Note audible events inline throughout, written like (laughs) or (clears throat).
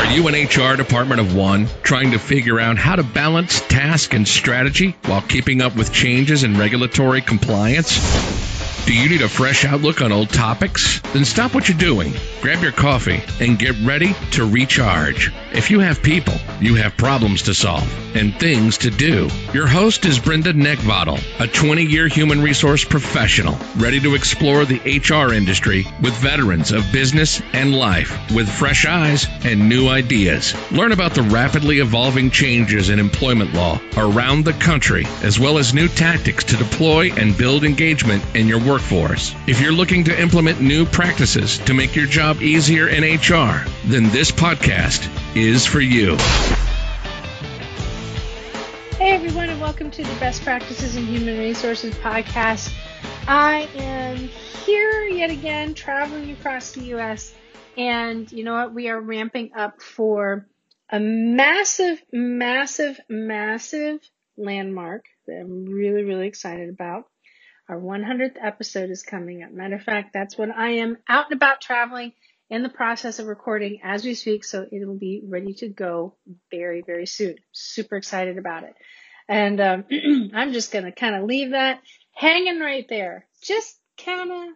Are you an HR department of one trying to figure out how to balance task and strategy while keeping up with changes in regulatory compliance? Do you need a fresh outlook on old topics? Then stop what you're doing, grab your coffee, and get ready to recharge. If you have people, you have problems to solve and things to do. Your host is Brenda Neckvatal, a 20 year human resource professional, ready to explore the HR industry with veterans of business and life with fresh eyes and new ideas. Learn about the rapidly evolving changes in employment law around the country, as well as new tactics to deploy and build engagement in your workforce. If you're looking to implement new practices to make your job easier in HR, then this podcast is for you. Hey everyone, and welcome to the Best Practices in Human Resources podcast. I am here yet again, traveling across the U.S. And you know what? We are ramping up for a massive, massive, massive landmark that I'm really, really excited about. Our 100th episode is coming up. Matter of fact, that's when I am out and about traveling in the process of recording as we speak. So it will be ready to go very, very soon. Super excited about it. And um, (clears throat) I'm just going to kind of leave that hanging right there. Just kind of,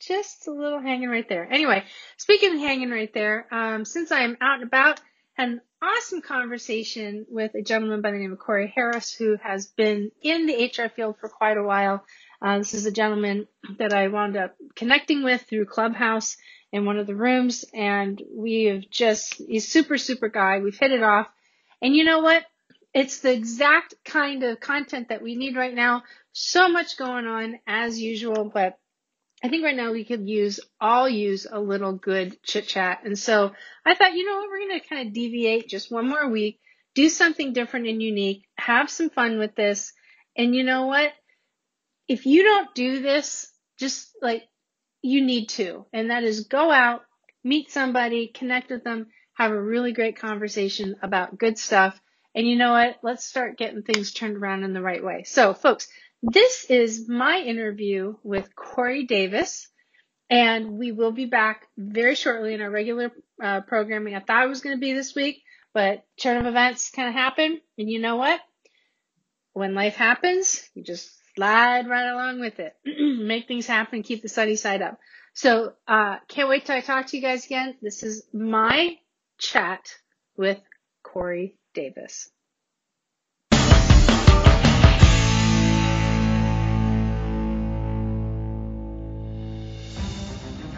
just a little hanging right there. Anyway, speaking of hanging right there, um, since I am out and about, an awesome conversation with a gentleman by the name of Corey Harris, who has been in the HR field for quite a while. Uh, this is a gentleman that I wound up connecting with through Clubhouse in one of the rooms, and we have just, he's super, super guy. We've hit it off. And you know what? It's the exact kind of content that we need right now. So much going on as usual, but I think right now we could use, all use a little good chit chat. And so I thought, you know what? We're going to kind of deviate just one more week, do something different and unique, have some fun with this. And you know what? if you don't do this, just like you need to, and that is go out, meet somebody, connect with them, have a really great conversation about good stuff. And you know what? Let's start getting things turned around in the right way. So, folks, this is my interview with Corey Davis, and we will be back very shortly in our regular uh, programming. I thought it was going to be this week, but turn of events kind of happen. And you know what? When life happens, you just slide right along with it. (clears throat) Make things happen, keep the sunny side up. So, uh, can't wait till I talk to you guys again. This is my chat with Corey Davis.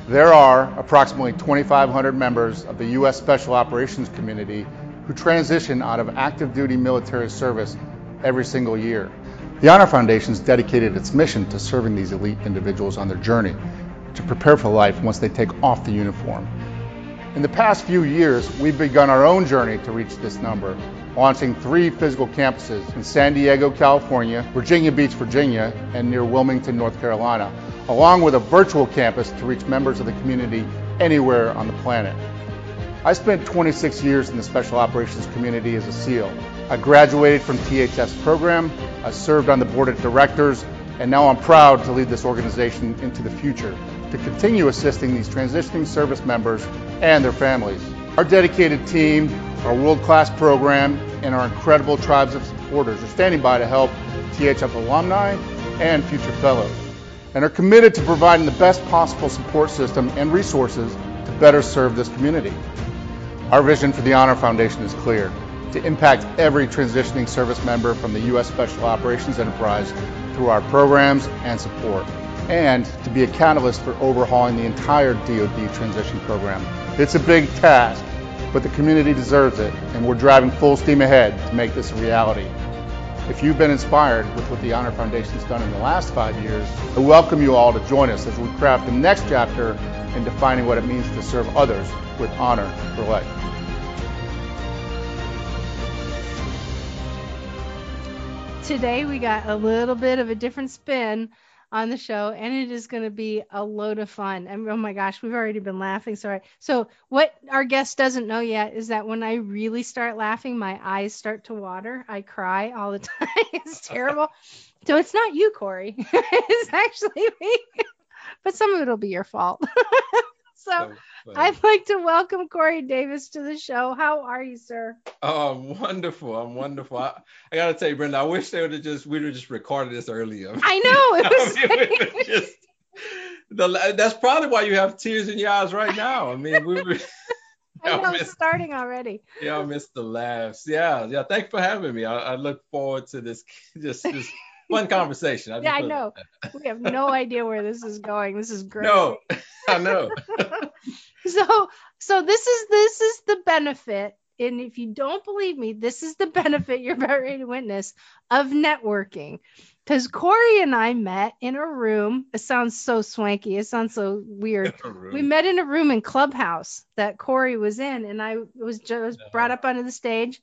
There are approximately 2,500 members of the U.S. Special Operations Community who transition out of active duty military service every single year. The Honor Foundation has dedicated its mission to serving these elite individuals on their journey to prepare for life once they take off the uniform. In the past few years, we've begun our own journey to reach this number, launching three physical campuses in San Diego, California, Virginia Beach, Virginia, and near Wilmington, North Carolina, along with a virtual campus to reach members of the community anywhere on the planet. I spent 26 years in the Special Operations community as a SEAL. I graduated from THF program, I served on the board of directors, and now I'm proud to lead this organization into the future to continue assisting these transitioning service members and their families. Our dedicated team, our world-class program, and our incredible tribes of supporters are standing by to help THF alumni and future fellows, and are committed to providing the best possible support system and resources to better serve this community. Our vision for the Honor Foundation is clear to impact every transitioning service member from the U.S. Special Operations Enterprise through our programs and support, and to be a catalyst for overhauling the entire DoD transition program. It's a big task, but the community deserves it, and we're driving full steam ahead to make this a reality. If you've been inspired with what the Honor Foundation's done in the last five years, I welcome you all to join us as we craft the next chapter in defining what it means to serve others with honor for life. Today we got a little bit of a different spin on the show and it is going to be a load of fun. And oh my gosh we've already been laughing sorry so what our guest doesn't know yet is that when i really start laughing my eyes start to water. I cry all the (laughs) time. It's terrible. So it's not you corey. (laughs) It's actually me. But some of it'll be your fault. (laughs) So I'd like to welcome Corey Davis to the show. How are you, sir? Oh, I'm wonderful. I'm wonderful. I, I gotta tell you, Brenda, I wish they would have just we'd have just recorded this earlier. I know. It (laughs) was I mean, (laughs) just, the, that's probably why you have tears in your eyes right now. I mean, we were. (laughs) I know it's starting already. Yeah, I missed the laughs. Yeah, yeah. Thanks for having me. I, I look forward to this just this fun conversation. I yeah, I know. we have no idea where this is going. This is great. No, I know. So, so this is this is the benefit, and if you don't believe me, this is the benefit you're about ready to witness of networking. Because Corey and I met in a room. It sounds so swanky. It sounds so weird. (laughs) We met in a room in Clubhouse that Corey was in, and I was just uh-huh. brought up onto the stage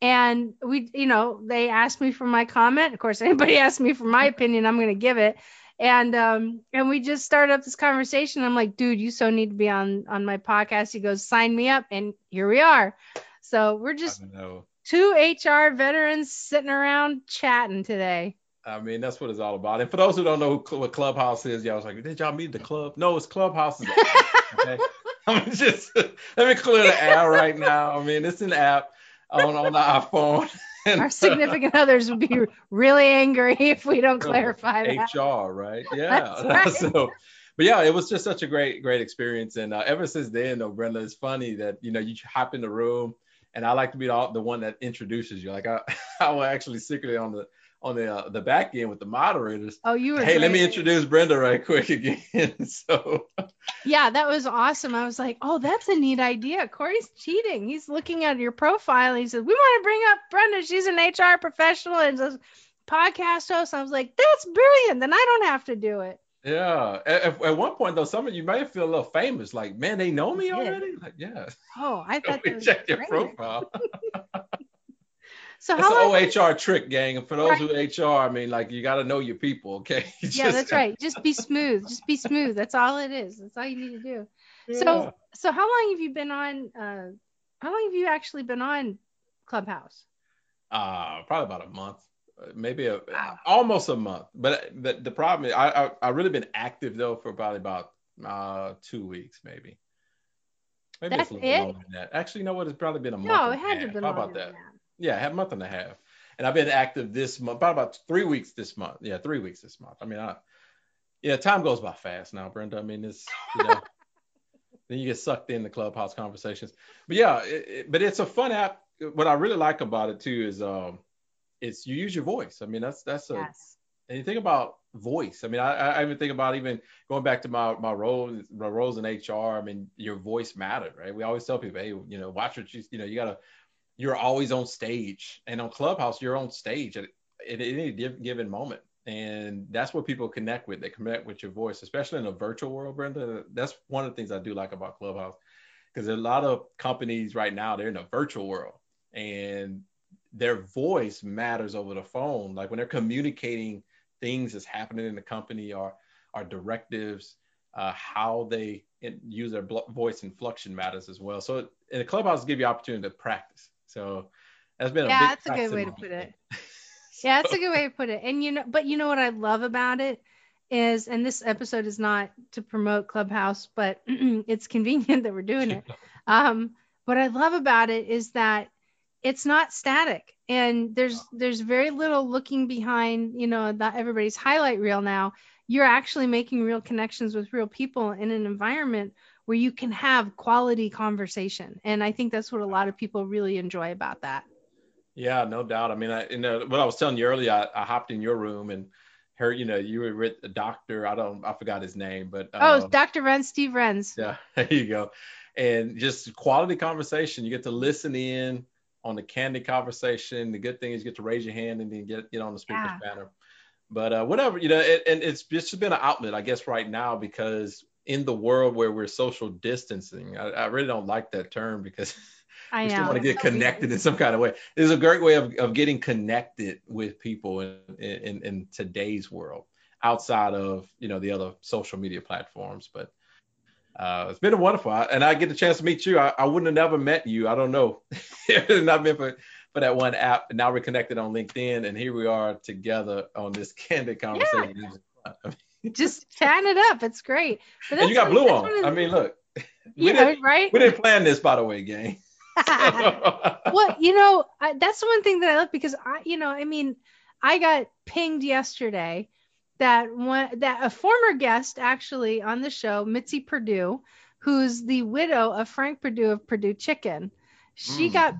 and we you know they asked me for my comment of course anybody (laughs) asked me for my opinion i'm going to give it and um and we just started up this conversation i'm like dude you so need to be on on my podcast he goes sign me up and here we are so we're just two hr veterans sitting around chatting today I mean, that's what it's all about. And for those who don't know what Clubhouse is, y'all was like, did y'all meet the club? No, it's Clubhouse. (laughs) okay. I'm just (laughs) let me clear the air right now. I mean, it's an app on, on the iPhone. (laughs) And, Our (laughs) significant others would be really angry (laughs) if we don't clarify that. HR, right? (laughs) Yeah. Right. so, but yeah, it was just such a great, great experience. And uh, ever since then, though, Brenda, it's funny that you know you hop in the room, and I like to be the, the one that introduces you. Like I, I will actually secretly on the on the uh, the back end with the moderators. Oh, you were. Hey, great. let me introduce Brenda right quick again. (laughs) so. Yeah, that was awesome. I was like, oh, that's a neat idea. Corey's cheating. He's looking at your profile. He says, we want to bring up Brenda. She's an HR professional and a podcast host. I was like, that's brilliant. Then I don't have to do it. Yeah. At, at, one point though, some of you may feel a little famous. Like, man, they know me already. Like, yeah. Oh, I (laughs) thought. check your profile. (laughs) So how it's an OHR trick, gang. And for those right. who HR, I mean, like you got to know your people, okay? (laughs) Just, yeah, that's right. Just be smooth. Just be smooth. That's all it is. That's all you need to do. Yeah. So, so how long have you been on? Uh, how long have you actually been on Clubhouse? Uh, probably about a month, uh, maybe a wow. almost a month. But the, the problem is, I, I I really been active though for probably about uh two weeks, maybe. Maybe That's it's a little it? longer than that. Actually, you know what? It's probably been a month. No, it had to have been. How about that? Yeah, I had a month and a half, and I've been active this month, about about three weeks this month. Yeah, three weeks this month. I mean, I, yeah, time goes by fast now, Brenda. I mean, it's you know, (laughs) then you get sucked in the clubhouse conversations. But yeah, it, it, but it's a fun app. What I really like about it too is um, it's you use your voice. I mean, that's that's a yes. and you think about voice. I mean, I, I even think about even going back to my my role my roles in HR. I mean, your voice mattered, right? We always tell people, hey, you know, watch what you you know, you gotta you're always on stage and on clubhouse you're on stage at, at any given moment. And that's what people connect with. They connect with your voice especially in a virtual world brenda. That's one of the things i do like about clubhouse because a lot of companies right now they're in a virtual world and their voice matters over the phone. Like when they're communicating things that's happening in the company or or directives uh, how they use their voice inflection matters as well. So in the clubhouse give you opportunity to practice so that's been (laughs) yeah, that's a good way to put it. so. Yeah, that's a good way to put it. And you know, but you know what I love about it is, and this episode is not to promote Clubhouse, but (clears throat) it's convenient (laughs) that we're doing it. (laughs) Um, what I love about it is that it's not static and there's there's very little looking behind you know that everybody's highlight reel now you're actually making real connections with real people in an environment where you can have quality conversation. And I think that's what a lot of people really enjoy about that. Yeah, no doubt. I mean, I, you know, what I was telling you earlier, I, I hopped in your room and heard, you know, you were with a doctor. I don't, I forgot his name, but oh, um, Dr. Renz, Steve Renz. Yeah, (laughs) there you go. And just quality conversation. You get to listen in on the candid conversation. The good thing is you get to raise your hand and then get get on the speaker's yeah. banner. But uh, whatever, you know, it, and it's just been an outlet, I guess, right now because in the world where we're social distancing. I, I really don't like that term because (laughs) I we still want to get connected in some kind of way. It's a great way of, of getting connected with people in, in, in today's world outside of, you know, the other social media platforms. But uh, it's been a wonderful, and I get the chance to meet you. I, I wouldn't have never met you. I don't know. (laughs) it not been for, for that one app. And now we're connected on LinkedIn and here we are together on this (laughs) candid conversation. Yeah. (laughs) just chatting it up. It's great. and you got blue on. I mean, look. we you know, didn't, right? We didn't plan this, by the way, gang. (laughs) well, you know, I, that's the one thing that I love because I, you know, I mean, I got pinged yesterday that one that a former guest actually on the show, Mitzi Perdue, who's the widow of Frank Perdue of Perdue Chicken, she Mm. got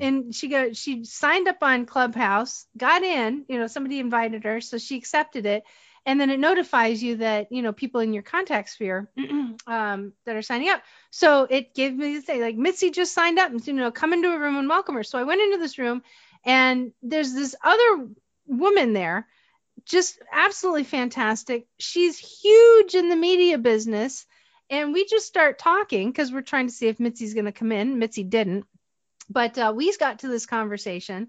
and she got she signed up on Clubhouse, got in, you know, somebody invited her, so she accepted it. And then it notifies you that, you know, people in your contact sphere (clears throat) um, that are signing up. So it gave me thing like Mitzi just signed up and, you know, come into a room and welcome her. So I went into this room and there's this other woman there, just absolutely fantastic. She's huge in the media business. And we just start talking because we're trying to see if Mitzi's going to come in. Mitzi didn't but uh, we got to this conversation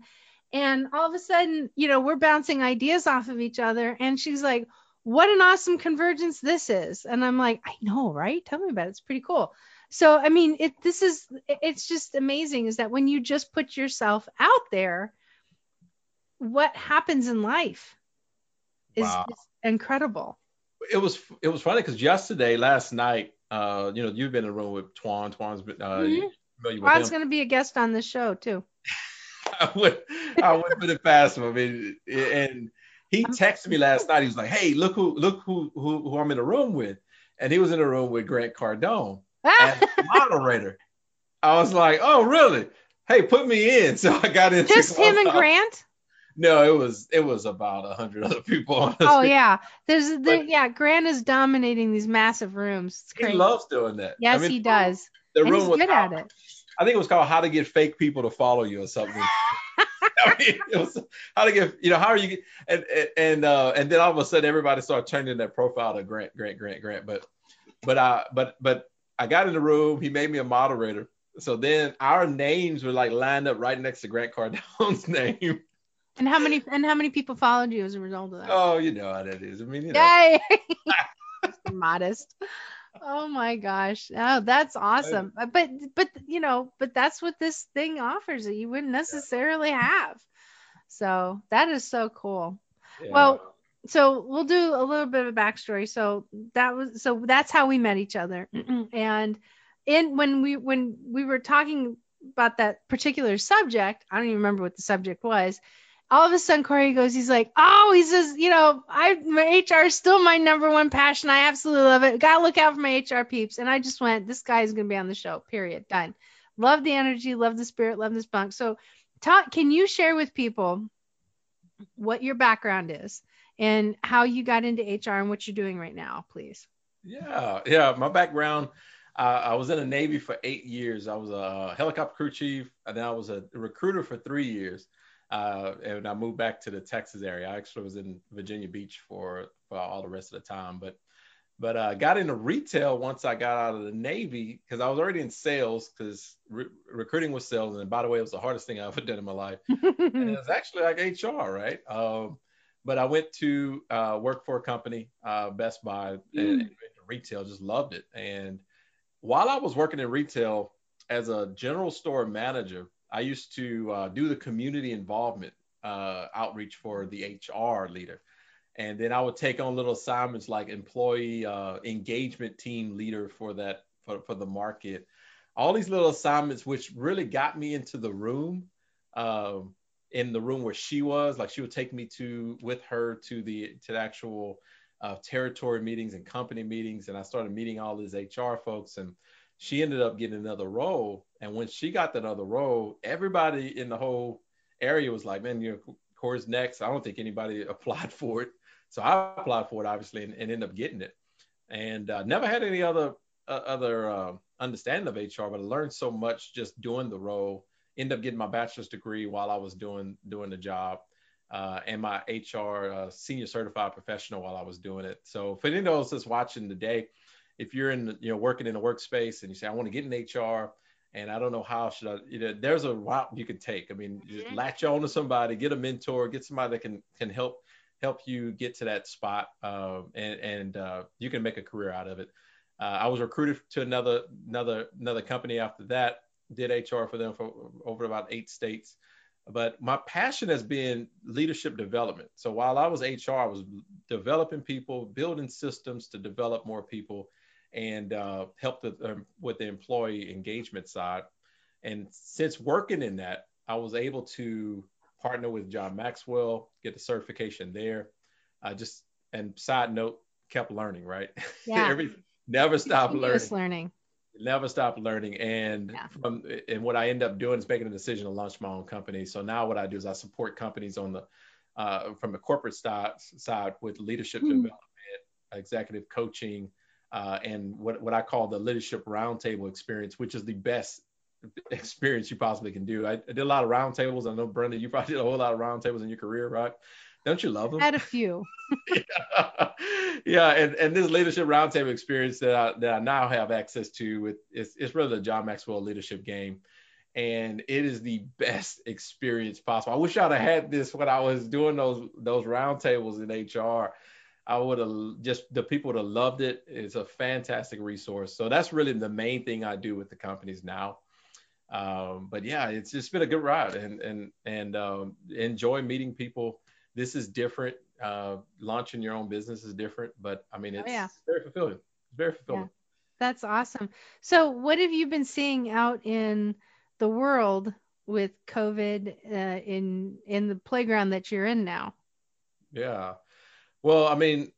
and all of a sudden you know we're bouncing ideas off of each other and she's like what an awesome convergence this is and i'm like i know right tell me about it it's pretty cool so i mean it this is it's just amazing is that when you just put yourself out there what happens in life is, Wow. is incredible it was it was funny because yesterday, last night, uh, you know, you've been in a room with Twan. Twan's been uh, Mhm. you familiar with rod's him. going to be a guest on this show too (laughs) (laughs) I would I would put it past him. I mean, and he texted me last night. He was like, "Hey, look who look who who, who I'm in a room with," and he was in a room with Grant Cardone ah. as the moderator. I was like, "Oh, really? Hey, put me in." (laughs) So I got in. just him and grant No, it was it was about a hundred other people. Honestly. Oh yeah, there's the But- yeah. Grant is dominating these massive rooms. It's he loves doing that. yes, I mean, he does, The and room he's was good at it. I think it was called "How to Get Fake People to Follow You" or something. (laughs) I mean, it was how to get you know how are you and and and, uh, and then all of a sudden everybody started turning their profile to Grant Grant Grant Grant. But but I but but I got in the room. He made me a moderator. So then our names were like lined up right next to Grant Cardone's (laughs) name. And how many and how many people followed you as a result of that? Oh, you know how that is. I mean, you know. Yay! (laughs) Modest. Oh my gosh. Oh, that's awesome. Uh, But but you know, but that's what this thing offers that you wouldn't necessarily have. So that is so cool. Yeah. Well, so we'll do a little bit of a backstory. So that was so that's how we met each other. (clears throat) and in when we when we were talking about that particular subject, I don't even remember what the subject was. All of a sudden, Corey goes, he's like, oh, he says, you know, I my HR is still my number one passion. I absolutely love it. Gotta look out for my HR peeps. And I just went, this guy is gonna be on the show. Period. Done. Love the energy, love the spirit, love this bunk. So, talk. Can you share with people what your background is and how you got into HR and what you're doing right now, please? Yeah, yeah. My background, uh, I was in the Navy for eight years. I was a helicopter crew chief, and then I was a recruiter for three years. Uh, and I moved back to the Texas area. I actually was in Virginia Beach for, for all the rest of the time, but but uh, got into retail once I got out of the Navy because I was already in sales because re- recruiting was sales. And by the way, it was the hardest thing I ever (laughs) did in my life and it (laughs) was actually like HR, right? Um, but I went to uh, work for a company, uh, Best Buy, and, and retail. Just loved it. And while I was working in retail as a general store manager, I used to uh, do the community involvement uh, outreach for the HR leader. And then I would take on little assignments like employee uh, engagement team leader for that for, for the market. All these little assignments, which really got me into the room um, in the room where she was. Like she would take me to with her to the to the actual uh, territory meetings and company meetings, and I started meeting all these HR folks. And she ended up getting another role. And when she got that other role, everybody in the whole area was like, "Man, you know, Core's next." I don't think anybody (laughs) applied for it, so I applied for it obviously and, and ended up getting it. And uh, never had any other uh, other uh, understanding of HR, but I learned so much just doing the role ended up getting my bachelor's degree while I was doing doing the job, uh, and my HR uh, senior certified professional while I was doing it. So for any of those that's watching today, if you're in you know working in a workspace and you say I want to get in HR and I don't know how should I, you know, there's a route you can take. I mean, just latch on to somebody, get a mentor, get somebody that can can help help you get to that spot, uh, and and uh, you can make a career out of it. Uh, I was recruited to another another another company after that did HR for them for over about eight states. But my passion has been leadership development. So while I was HR, I was developing people, building systems to develop more people. And uh, help the, um, with the employee engagement side. And since working in that, I was able to partner with John Maxwell, get the certification there. I just and side note, kept learning, right? Yeah. (laughs) Every never stop learning. learning. Never stop learning. And Yeah. from and what I end up doing is making a decision to launch my own company. So now what I do is I support companies on the uh, from the corporate side side with leadership Mhm. development, executive coaching, uh, and what, what I call the leadership roundtable experience, which is the best experience you possibly can do. I, I did a lot of roundtables. I know Brenda, you probably did a whole lot of roundtables in your career, right? Don't you love them? Had a few. (laughs) yeah, and, and this leadership roundtable experience that I, that I now have access to with it's, it's really the John Maxwell leadership game, and it is the best experience possible. I wish I'd have had this when I was doing those those roundtables in HR. I would have just the people would have loved it. It's a fantastic resource. So that's really the main thing I do with the companies now. Um, but yeah, it's just been a good ride and and and um, enjoy meeting people. This is different. Uh, launching your own business is different, but I mean, Oh, it's yeah. very fulfilling. It's very fulfilling. That's awesome. So, what have you been seeing out in the world with COVID uh, in in the playground that you're in now? Yeah. Well, I mean,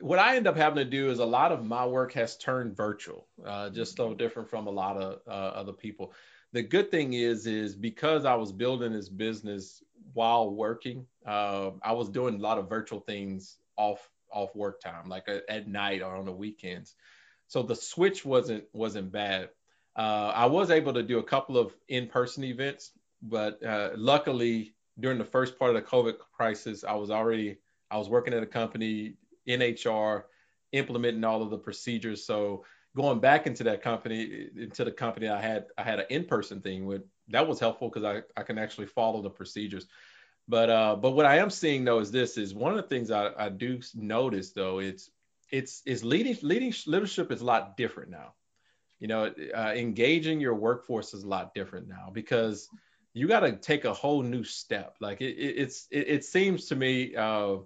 what I end up having to do is a lot of my work has turned virtual, uh, just so different from a lot of uh, other people. The good thing is, is because I was building this business while working, uh, I was doing a lot of virtual things off off work time, like at, at night or on the weekends. So the switch wasn't wasn't bad. Uh, I was able to do a couple of in-person events, but uh, luckily during the first part of the COVID crisis, I was already I was working at a company in HR, implementing all of the procedures. So going back into that company, into the company I had, I had an in-person thing with that was helpful because I, I can actually follow the procedures. But uh, but what I am seeing though is this is one of the things I, I do notice though it's it's it's leading leading leadership is a lot different now. You know, uh, engaging your workforce is a lot different now because you got to take a whole new step. Like it, it it's it, it seems to me uh,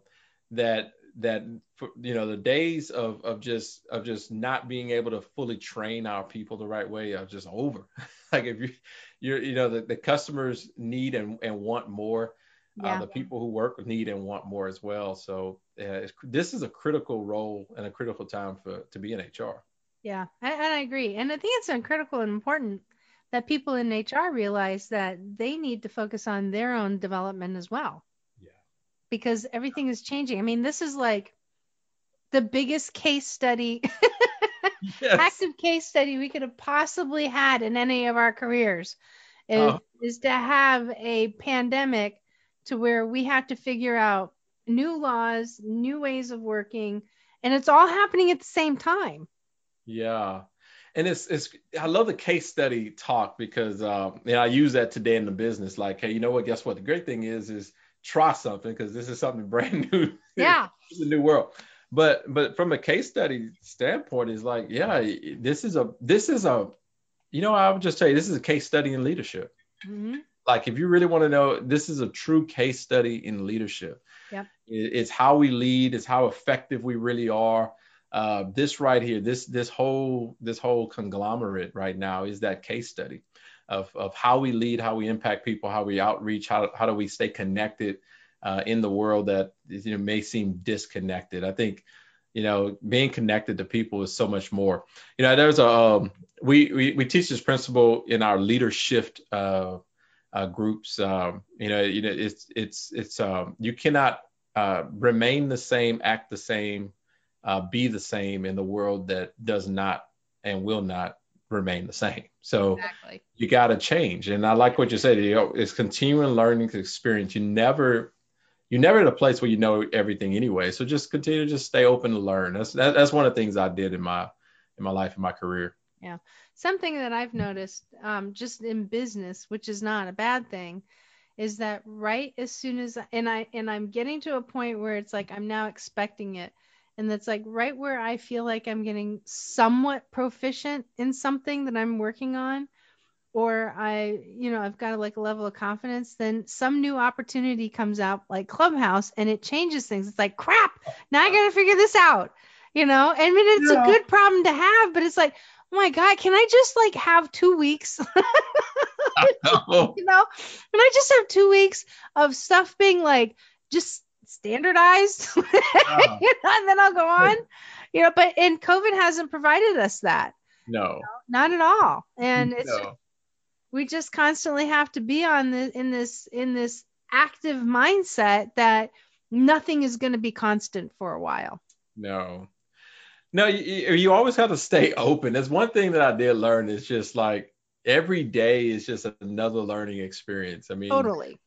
that that for, you know the days of of just of just not being able to fully train our people the right way are just over. (laughs) like if you you're you know the, the customers need and, and want more. Yeah. Uh, the people who work need and want more as well. So uh, it's, this is a critical role and a critical time for to be in HR. Yeah, and, and I agree. And I think it's uh, critical and important that people in HR realize that they need to focus on their own development as well. Yeah. Because everything is changing. I mean, this is like the biggest case study, (laughs) Yes. active case study we could have possibly had in any of our careers is, Oh. is to have a pandemic to where we have to figure out new laws, new ways of working, and it's all happening at the same time. Yeah. And it's it's I love the case study talk because um and I use that today in the business. Like, hey, you know what? Guess what? The great thing is is try something because this is something (laughs) brand new. Yeah. (laughs) it's a new world. But but from a case study standpoint, is like, yeah, this is a this is a you know, I would just tell you this is a case study in leadership. hmm Like if you really want to know, this is a true case study in leadership. Yep. It- It's how we lead, it's how effective we really are uh, this right here, this this whole this whole conglomerate right now is that case study of of how we lead, how we impact people, how we outreach, how how do we stay connected uh, in the world that you know may seem disconnected. I think you know being connected to people is so much more. You know, there's a um, we, we we teach this principle in our leadership uh, uh, groups. Um, you know, you know it's it's it's um, you cannot uh, remain the same, act the same uh, be the same in the world that does not and will not remain the same. So Exactly. you got to change. And I like what you said. You know, it's continuing learning experience. You never, you're never at a place where you know everything anyway. So just continue to just stay open to learn. That's that, that's one of the things I did in my in my life in my career. Yeah, something that I've noticed um, just in business, which is not a bad thing, is that right as soon as and I and I'm getting to a point where it's like I'm now expecting it. And that's like right where I feel like I'm getting somewhat proficient in something that I'm working on, or I, you know, I've got like a level of confidence, then some new opportunity comes out like Clubhouse and it changes things. It's like, crap, now I got to figure this out. You know, I mean, it's Yeah. a good problem to have, but it's like, oh my God, can I just like have two weeks? (laughs) (laughs) You know, can I just have two weeks of stuff being like just standardized? (laughs) You know, and then I'll go on. You know, but and COVID hasn't provided us that. No. Not at all. And it's no. we just constantly have to be on the in this in this active mindset that nothing is going to be constant for a while. No. No, you, you you always have to stay open. That's one thing that I did learn is just like every day is just another learning experience. I mean, Totally.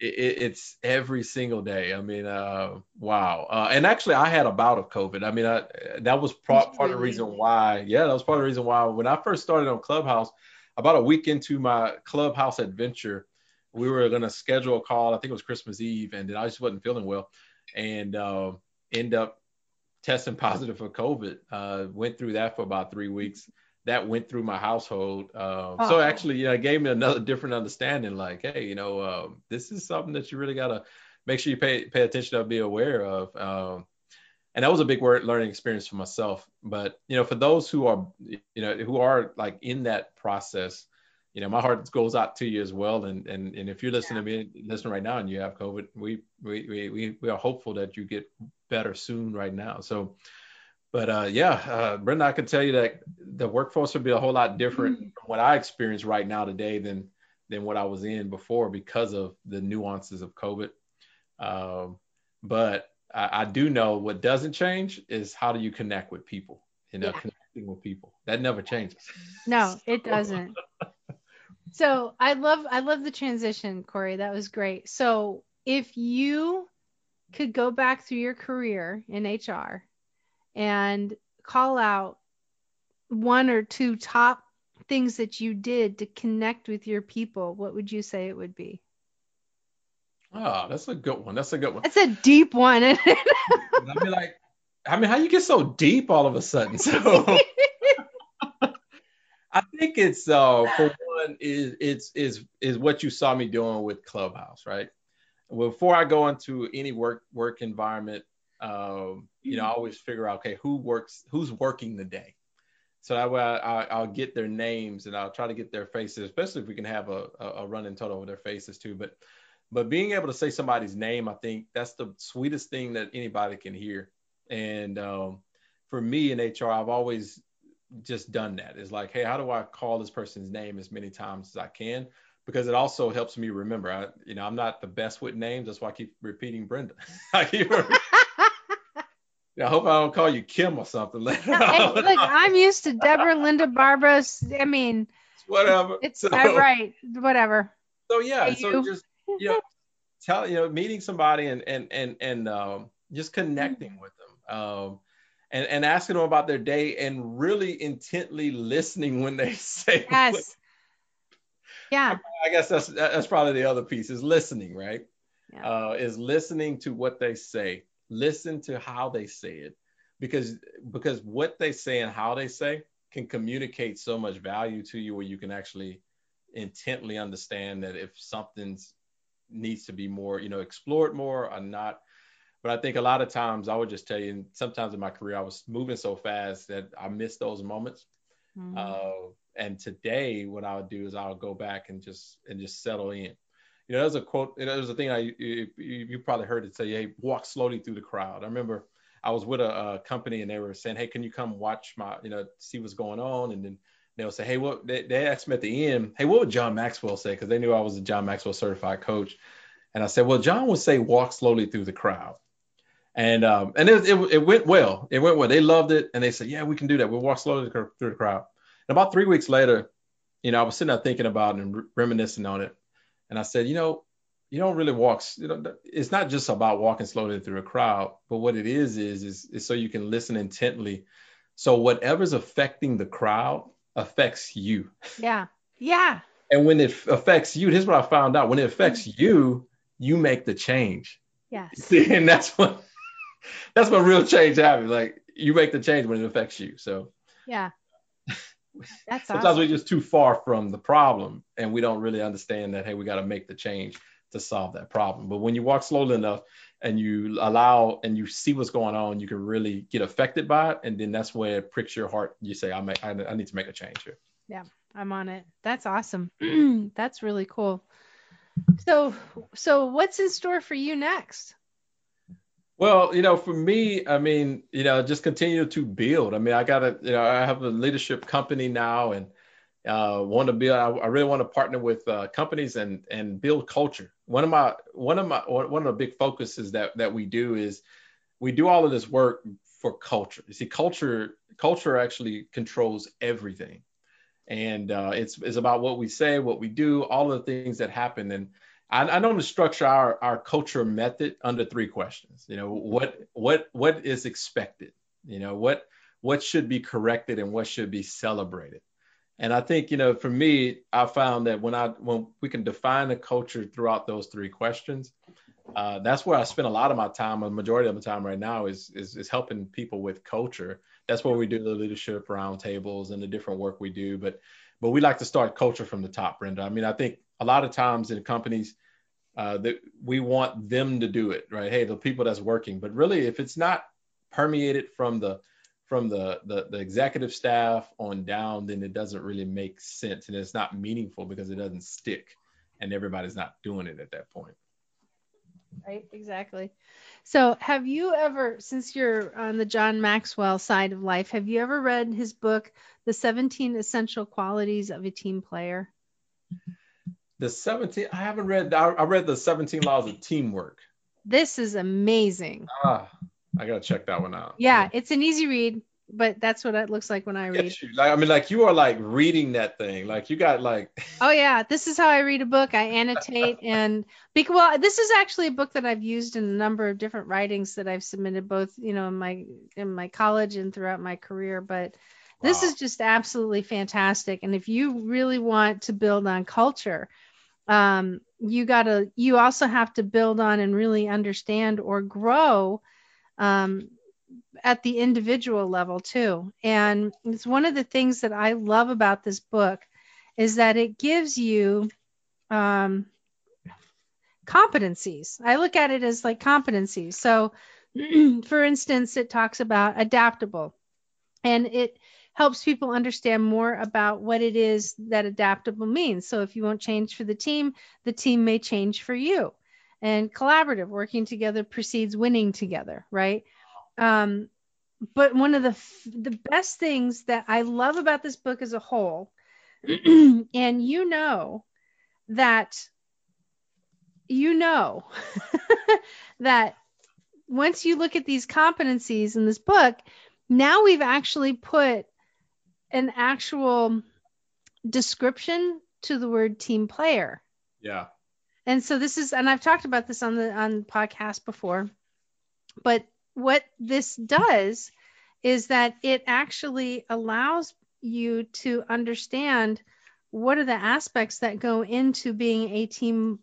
It, it- it's every single day. I mean, uh, wow. Uh, and actually, I had a bout of COVID. I mean, I, that was pro- part of the reason why. Yeah, that was part of the reason why when I first started on Clubhouse, about a week into my Clubhouse adventure, we were gonna schedule a call. I think it was Christmas Eve, and then I just wasn't feeling well, and uh, end up testing (laughs) positive for COVID. Uh, went through that for about three weeks. That went through my household. Uh, so actually, yeah, it gave me another different understanding. Like, hey, you know, um, this is something that you really gotta make sure you pay pay attention to, be aware of. Um, and that was a big word learning experience for myself. But you know, for those who are, you know, who are like in that process, you know, my heart goes out to you as well. And and and if you're listening to me, listening right now, and you have COVID, we we we we, we are hopeful that you get better soon right now. So, but uh, yeah, uh, Brenda, I can tell you that the workforce will be a whole lot different from what I experience right now today than than what I was in before because of the nuances of COVID. Um, but I, I do know what doesn't change is how do you connect with people? You know, Yeah. connecting with people that never changes. No, it doesn't. (laughs) so I love I love the transition, Corey. That was great. So if you could go back through your career in HR and call out one or two top things that you did to connect with your people, what would you say it would be? Oh, that's a good one. That's a good one. That's a deep one. isn't it? And (laughs) I'd be like, I mean, how you get so deep all of a sudden? So (laughs) I think it's uh for one is it's is is what you saw me doing with Clubhouse, right? Before I go into any work work environment, um, you know, I always figure out okay, who works, who's working the day. So that way I, I, I'll get their names and I'll try to get their faces, especially if we can have a, a, a running total of their faces too. But but being able to say somebody's name, I think that's the sweetest thing that anybody can hear. And um, for me in HR, I've always just done that. It's like, hey, how do I call this person's name as many times as I can? Because it also helps me remember. I, you know, I'm not the best with names. That's why I keep repeating Brenda. (laughs) I keep. (laughs) I hope I don't call you Kim or something later. Hey, look, I'm used to Deborah, Linda, Barbara. I mean, Whatever. it's So- uh, right. Whatever. So yeah, Hey, so you. just you know, tell you know, meeting somebody and and and and um, just connecting with them, um, and and asking them about their day and really intently listening when they (laughs) say. Yes. Yeah. I guess that's that's probably the other piece is listening, right? Yeah. Uh, is listening to what they say, listen to how they say it, because because what they say and how they say can communicate so much value to you, where you can actually intently understand that if something's needs to be more, you know, explored more or not. But I think a lot of times I would just tell you, and sometimes in my career I was moving so fast that I missed those moments. Mhm. Uh, and today, what I would do is I'll go back and just and just settle in. You know, there's a quote. You know, there's a thing I you, you you probably heard it say, "Hey, walk slowly through the crowd." I remember I was with a, a company and they were saying, "Hey, can you come watch my, you know, see what's going on?" And then they'll say, "Hey, what?" They, they asked me at the end, "Hey, what would John Maxwell say?" Because they knew I was a John Maxwell certified coach. And I said, "Well, John would say, walk slowly through the crowd." And um, and it, it, it went well. It went well. They loved it, and they said, "Yeah, we can do that. We'll walk slowly through the crowd." And about three weeks later, you know, I was sitting there thinking about and re- reminiscing on it, and I said, "You know, you don't really walk. You know, it's not just about walking slowly through a crowd, but what it is is is, is so you can listen intently. So whatever's affecting the crowd affects you, Yeah. Yeah. and when it affects you, here's what I found out: when it affects mm-hmm. you, you make the change." Yes. (laughs) See, and that's what (laughs) that's what real change happens. Like you make the change when it affects you. So Yeah. That's sometimes awesome. we're just too far from the problem and we don't really understand that hey, we got to make the change to solve that problem. But when you walk slowly enough and you allow and you see what's going on, you can really get affected by it, and then that's where it pricks your heart. You say, "I make, I, I need to make a change here." Yeah, I'm on it. That's awesome. (clears throat) that's really cool. So, so what's in store for you next? Well, you know, for me, I mean, you know, just continue to build. I mean, I got a, you know, I have a leadership company now, and uh, want to build. I, I, really want to partner with uh, companies and and build culture. One of my one of my one of the big focuses that that we do is we do all of this work for culture. You see, culture culture actually controls everything, and uh, it's it's about what we say, what we do, all of the things that happen. And I, I to structure our our culture method under three questions. You know, what what what is expected? You know, what what should be corrected and what should be celebrated and I think, you know, for me, I found that when I when we can define the culture throughout those three questions, uh, that's where I spend a lot of my time. A majority of the time right now is, is is helping people with culture. That's where we do the leadership roundtables and the different work we do. But but we like to start culture from the top, Brenda. I mean, I think a lot of times in companies uh, that we want them to do it, right? Hey, the people that's working. But really, if it's not permeated from the from the, the, the executive staff on down, then it doesn't really make sense and it's not meaningful because it doesn't stick and everybody's not doing it at that point. Right, exactly. So, have you ever, since you're on the John Maxwell side of life, have you ever read his book, The 17 Essential Qualities of a Team Player? The 17, I haven't read, I, I read the 17 Laws of Teamwork. This is amazing. Ah, I gotta check that one out. Yeah, yeah, it's an easy read, but that's what it looks like when I read. Like, I mean, like you are like reading that thing. Like you got like. (laughs) oh yeah, this is how I read a book. I annotate (laughs) and because well, this is actually a book that I've used in a number of different writings that I've submitted, both you know in my in my college and throughout my career. But wow. this is just absolutely fantastic. And if you really want to build on culture, um, you gotta you also have to build on and really understand or grow um, at the individual level too. And it's one of the things that I love about this book is that it gives you um, competencies. I look at it as like competencies. So, (clears throat) for instance, it talks about adaptable and it helps people understand more about what it is that adaptable means. So, if you won't change for the team, the team may change for you and collaborative working together precedes winning together right um, but one of the the best things that i love about this book as a whole (clears throat) and you know that you know (laughs) that once you look at these competencies in this book now we've actually put an actual description to the word team player yeah and so this is, and I've talked about this on the on podcast before, but what this does is that it actually allows you to understand what are the aspects that go into being a team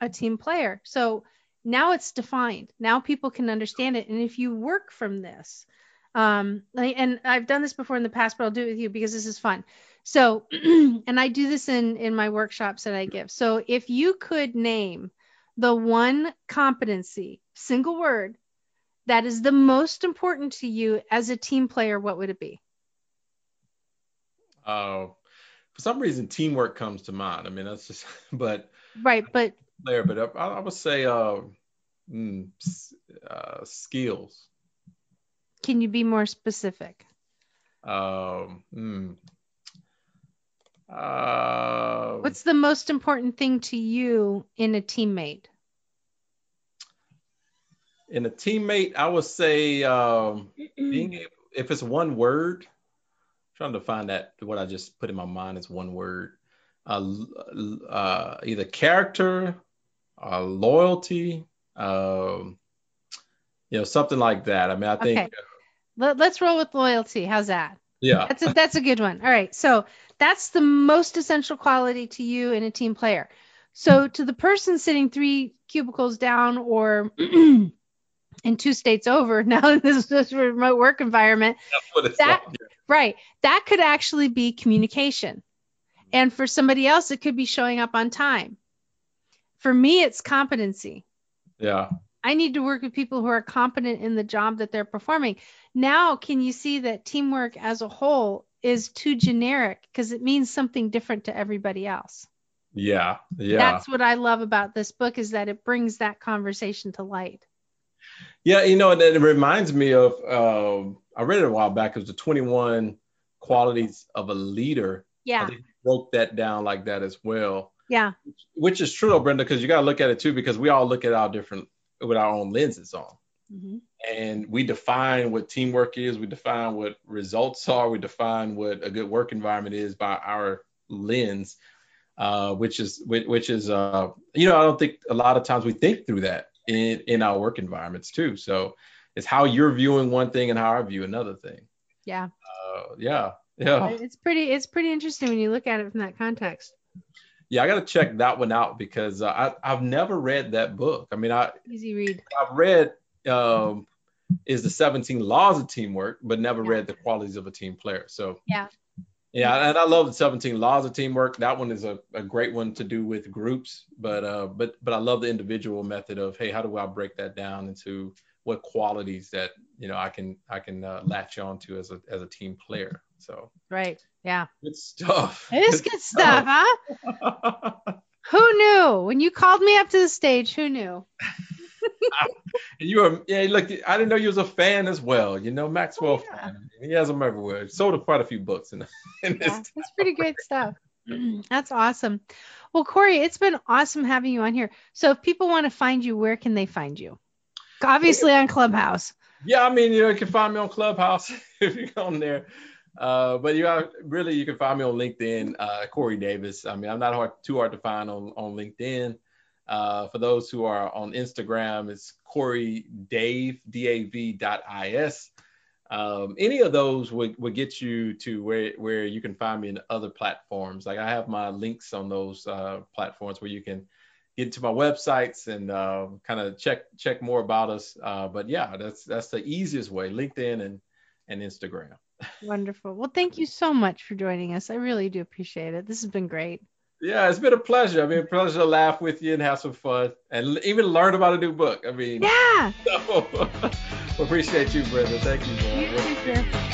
a team player. So now it's defined. Now people can understand it. And if you work from this, um, and I've done this before in the past, but I'll do it with you because this is fun. So, (clears throat) and I do this in in my workshops that I give. So, if you could name the one competency, single word, that is the most important to you as a team player, what would it be? Oh, uh, for some reason, teamwork comes to mind. I mean, that's just, (laughs) but right, but there, but I, I would say uh, mm, uh, skills. Can you be more specific? Um, mm, uh, What's the most important thing to you in a teammate? In a teammate, I would say um, being able, if it's one word, I'm trying to find that what I just put in my mind is one word. Uh, uh, either character, uh, loyalty, um, you know, something like that. I mean, I think. Okay. Let, us roll with loyalty. How's that? Yeah. That's a, that's a good one. All right. So that's the most essential quality to you in a team player. So to the person sitting three cubicles down or (clears throat) in two states over (laughs) now in this, this remote work environment, that, like, right, that could actually be communication. And for somebody else, it could be showing up on time. For me, it's competency. Yeah. I need to work with people who are competent in the job that they're performing. Now, can you see that teamwork as a whole is too generic because it means something different to everybody else? Yeah. Yeah. That's what I love about this book is that it brings that conversation to light. Yeah, you know, and it reminds me of um, I read it a while back. It was the 21 qualities of a leader. Yeah. I broke that down like that as well. Yeah. Which is true, Brenda, because you got to look at it too, because we all look at our different with our own lenses on. Mm-hmm. And we define what teamwork is, we define what results are, we define what a good work environment is by our lens, uh, which is which is uh, you know I don't think a lot of times we think through that in in our work environments too. So it's how you're viewing one thing and how I view another thing. Yeah. Uh, yeah. Yeah. It's pretty it's pretty interesting when you look at it from that context. Yeah, I got to check that one out because uh, I I've never read that book. I mean, I easy read. I've read um, is the 17 laws of teamwork, but never Yeah. read the qualities of a team player. So Yeah. yeah, and I love the 17 laws of teamwork. That one is a, a great one to do with groups, but uh, but but I love the individual method of hey, how do I break that down into what qualities that you know I can I can uh, latch on to as a as a team player. So Right. Yeah. good stuff. It is good stuff, huh? Who knew? When you called me up to the stage, who knew? And (laughs) you were, yeah, look, I didn't know you was a fan as well. You know, Maxwell Oh, yeah. fan. He has them everywhere. Sold quite a few books in, (laughs) in this. Yeah, that's pretty great stuff. (clears throat) That's awesome. Well, Corey, it's been awesome having you on here. So if people want to find you, where can they find you? Obviously on Clubhouse. Yeah, I mean, you know, you can find me on Clubhouse (laughs) if you go on there. Uh, but you are really, you can find me on LinkedIn, uh, Corey Davis. I mean, I'm not hard, too hard to find on, on LinkedIn. Uh, for those who are on Instagram, it's Corey Dave, D-A-V dot I-S. Um, any of those would, would get you to where, where you can find me in other platforms. Like I have my links on those uh, platforms where you can get to my websites and uh, kind of check check more about us. Uh, but yeah, that's that's the easiest way: LinkedIn and and Instagram. Wonderful. Well, thank you so much for joining us. I really do appreciate it. This has been great. Yeah, it's been a pleasure. I mean, a pleasure to laugh with you and have some fun, and even learn about a new book. I mean, Yeah. (laughs) so, (laughs) appreciate you, Brenda. Thank you, You man. too, sir.